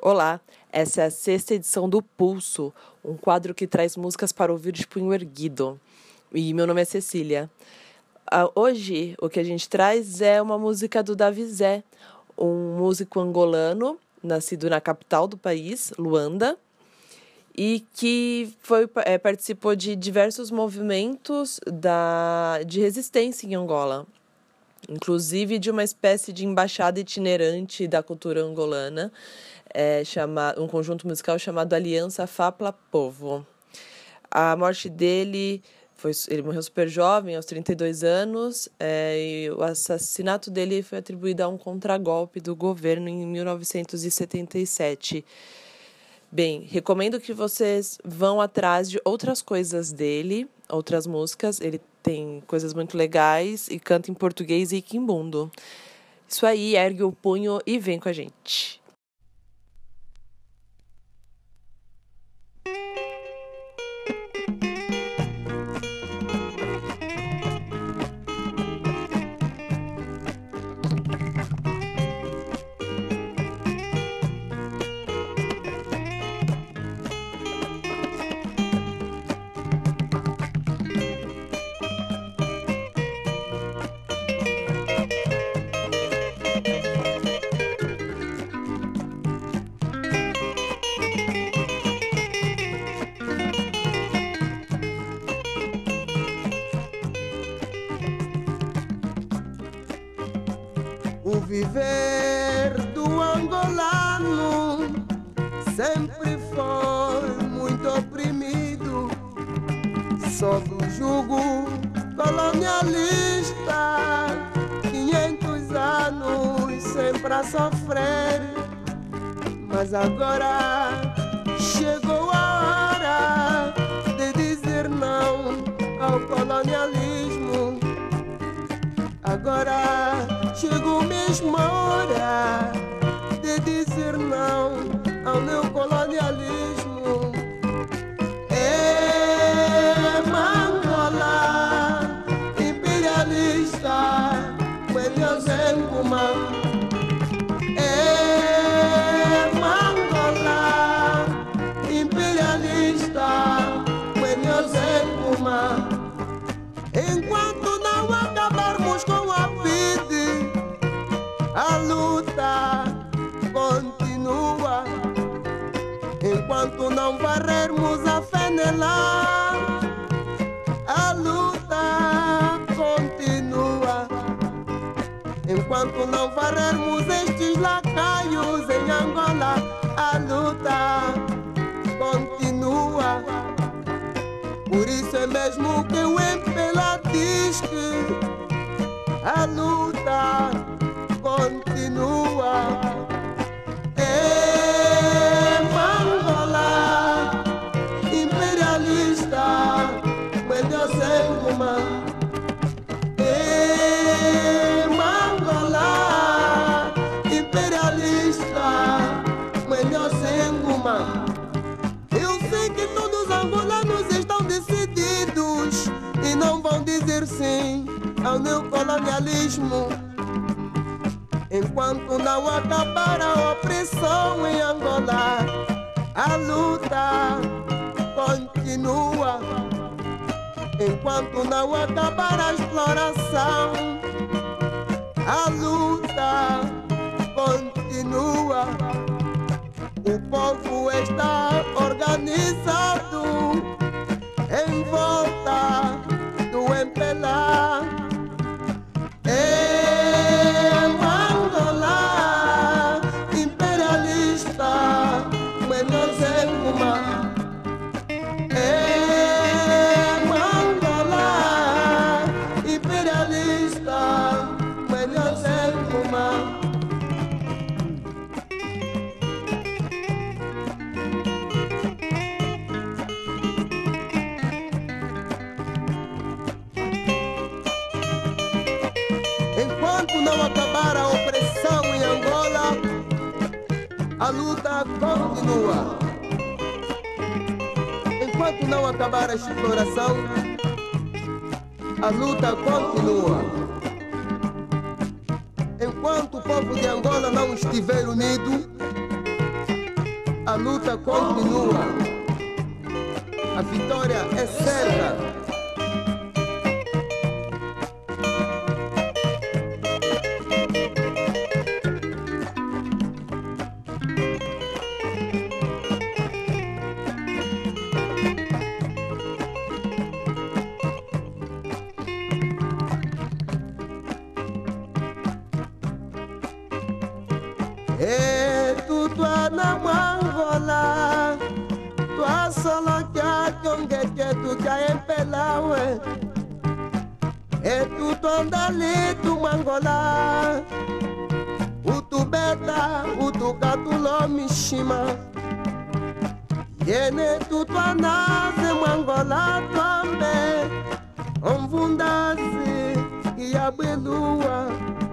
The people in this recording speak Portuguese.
Olá, essa é a sexta edição do Pulso, um quadro que traz músicas para ouvir de punho erguido. E meu nome é Cecília. Uh, hoje, o que a gente traz é uma música do Davizé, um músico angolano, nascido na capital do país, Luanda, e que foi, é, participou de diversos movimentos da, de resistência em Angola, inclusive de uma espécie de embaixada itinerante da cultura angolana, é, chama, um conjunto musical chamado Aliança Fapla Povo. A morte dele foi, ele morreu super jovem, aos 32 anos, é, e o assassinato dele foi atribuído a um contragolpe do governo em 1977. Bem, recomendo que vocês vão atrás de outras coisas dele, outras músicas. Ele tem coisas muito legais e canta em português e quimbundo. Isso aí, ergue o punho e vem com a gente. O viver do angolano sempre foi muito oprimido, sob o jugo colonialista. 500 anos sempre a sofrer, mas agora chegou a hora de dizer não ao colonialismo. Agora Chegou mesmo a hora de dizer não ao neocolonialismo. Enquanto não varrermos a fenela, a luta continua. Enquanto não varrermos estes lacaios em Angola, a luta continua. Por isso é mesmo que o MPLA diz que a luta continua. Ao neocolonialismo Enquanto não acabar a opressão em Angola, Enquanto não acabar a exploração, a luta continua. O povo está organizado não acabar a opressão em Angola, a luta continua. Enquanto não acabar a exploração, a luta continua. Enquanto o povo de Angola não estiver unido, a luta continua. A vitória é certa. E tu tua na mangola Tua solo kya kyonge ke tu kya empelawe E tu tondali tu mangola Utu beta, utu katulo mishima Yene tu tua nave mangola tombe Omvundazi, iabelua É